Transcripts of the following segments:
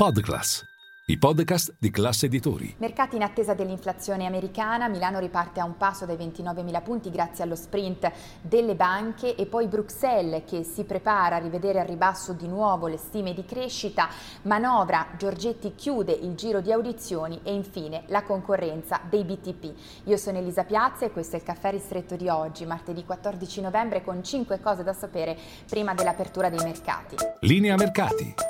Podclass, i podcast di classe editori. Mercati in attesa dell'inflazione americana, Milano riparte a un passo dai 29.000 punti grazie allo sprint delle banche e poi Bruxelles che si prepara a rivedere al ribasso di nuovo le stime di crescita, manovra, Giorgetti chiude il giro di audizioni e infine la concorrenza dei BTP. Io sono Elisa Piazza e questo è il caffè ristretto di oggi, martedì 14 novembre con 5 cose da sapere prima dell'apertura dei mercati. Linea mercati.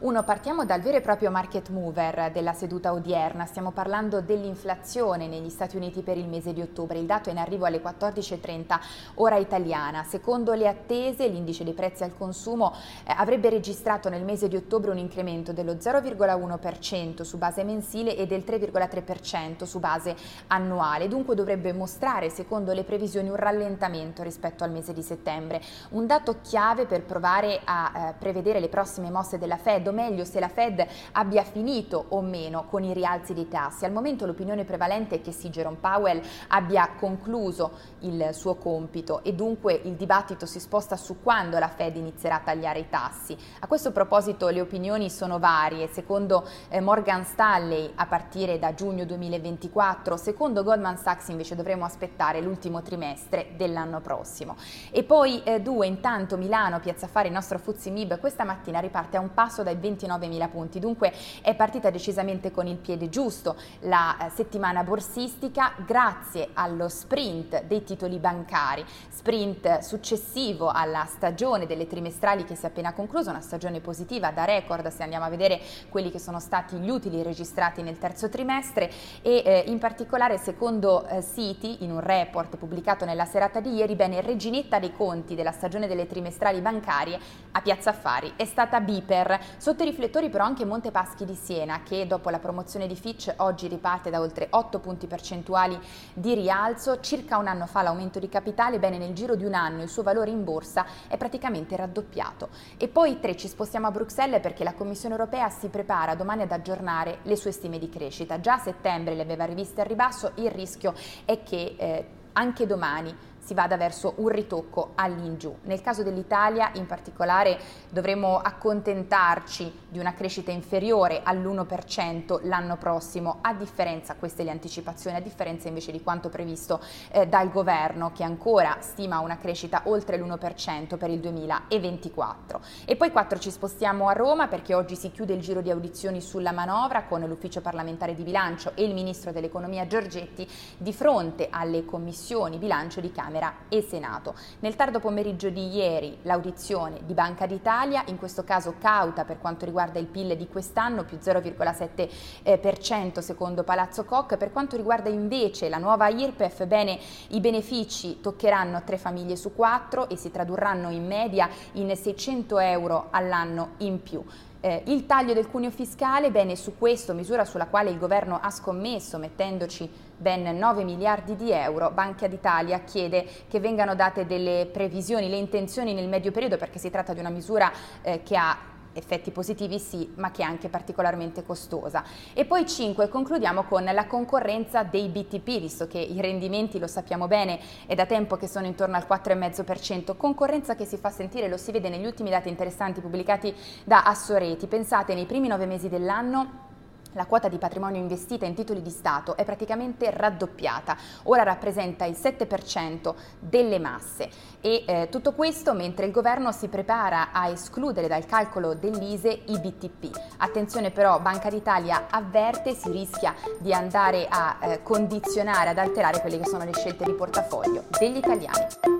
Uno, partiamo dal vero e proprio market mover della seduta odierna. Stiamo parlando dell'inflazione negli Stati Uniti per il mese di ottobre. Il dato è in arrivo alle 14.30 ora italiana. Secondo le attese, l'indice dei prezzi al consumo eh, avrebbe registrato nel mese di ottobre un incremento dello 0,1% su base mensile e del 3,3% su base annuale. Dunque dovrebbe mostrare, secondo le previsioni, un rallentamento rispetto al mese di settembre. Un dato chiave per provare a eh, prevedere le prossime mosse della Fed o meglio se la Fed abbia finito o meno con i rialzi dei tassi. Al momento l'opinione prevalente è che sì, Jerome Powell abbia concluso il suo compito e dunque il dibattito si sposta su quando la Fed inizierà a tagliare i tassi. A questo proposito le opinioni sono varie, secondo eh, Morgan Stanley a partire da giugno 2024, secondo Goldman Sachs invece dovremo aspettare l'ultimo trimestre dell'anno prossimo. E poi eh, due, intanto Milano, Piazza Fare, il nostro Fuzzi Mib questa mattina riparte a un passo dai 29.000 punti, dunque è partita decisamente con il piede giusto la eh, settimana borsistica grazie allo sprint dei titoli bancari, sprint successivo alla stagione delle trimestrali che si è appena conclusa, una stagione positiva da record se andiamo a vedere quelli che sono stati gli utili registrati nel terzo trimestre. E eh, in particolare secondo eh, Citi in un report pubblicato nella serata di ieri, bene, reginetta dei conti della stagione delle trimestrali bancarie a Piazza Affari. È stata Biper, Sotto i riflettori però anche Montepaschi di Siena che dopo la promozione di Fitch oggi riparte da oltre 8 punti percentuali di rialzo, circa un anno fa l'aumento di capitale, bene nel giro di un anno il suo valore in borsa è praticamente raddoppiato. E poi tre ci spostiamo a Bruxelles perché la Commissione europea si prepara domani ad aggiornare le sue stime di crescita. Già a settembre le aveva riviste al ribasso, il rischio è che eh, anche domani si vada verso un ritocco all'ingiù. Nel caso dell'Italia in particolare dovremo accontentarci di una crescita inferiore all'1% l'anno prossimo, a differenza, queste le anticipazioni, a differenza invece di quanto previsto eh, dal governo che ancora stima una crescita oltre l'1% per il 2024. E poi 4 ci spostiamo a Roma perché oggi si chiude il giro di audizioni sulla manovra con l'ufficio parlamentare di bilancio e il ministro dell'economia Giorgetti di fronte alle commissioni bilancio di Camera Camera e Senato. Nel tardo pomeriggio di ieri l'audizione di Banca d'Italia, in questo caso cauta per quanto riguarda il PIL di quest'anno, più 0,7% eh, secondo Palazzo Koch. Per quanto riguarda invece la nuova IRPEF, bene, i benefici toccheranno tre famiglie su quattro e si tradurranno in media in 600 euro all'anno in più. Eh, il taglio del cuneo fiscale, bene, su questo, misura sulla quale il governo ha scommesso mettendoci ben 9 miliardi di euro, Banca d'Italia chiede che vengano date delle previsioni, le intenzioni nel medio periodo perché si tratta di una misura eh, che ha effetti positivi sì, ma che è anche particolarmente costosa. E poi 5, concludiamo con la concorrenza dei BTP, visto che i rendimenti, lo sappiamo bene, è da tempo che sono intorno al 4,5%, concorrenza che si fa sentire, lo si vede negli ultimi dati interessanti pubblicati da Assoreti. Pensate, nei primi nove mesi dell'anno la quota di patrimonio investita in titoli di Stato è praticamente raddoppiata, ora rappresenta il 7% delle masse e eh, tutto questo mentre il governo si prepara a escludere dal calcolo dell'ISE i BTP. Attenzione però, Banca d'Italia avverte, si rischia di andare a eh, condizionare, ad alterare quelle che sono le scelte di portafoglio degli italiani.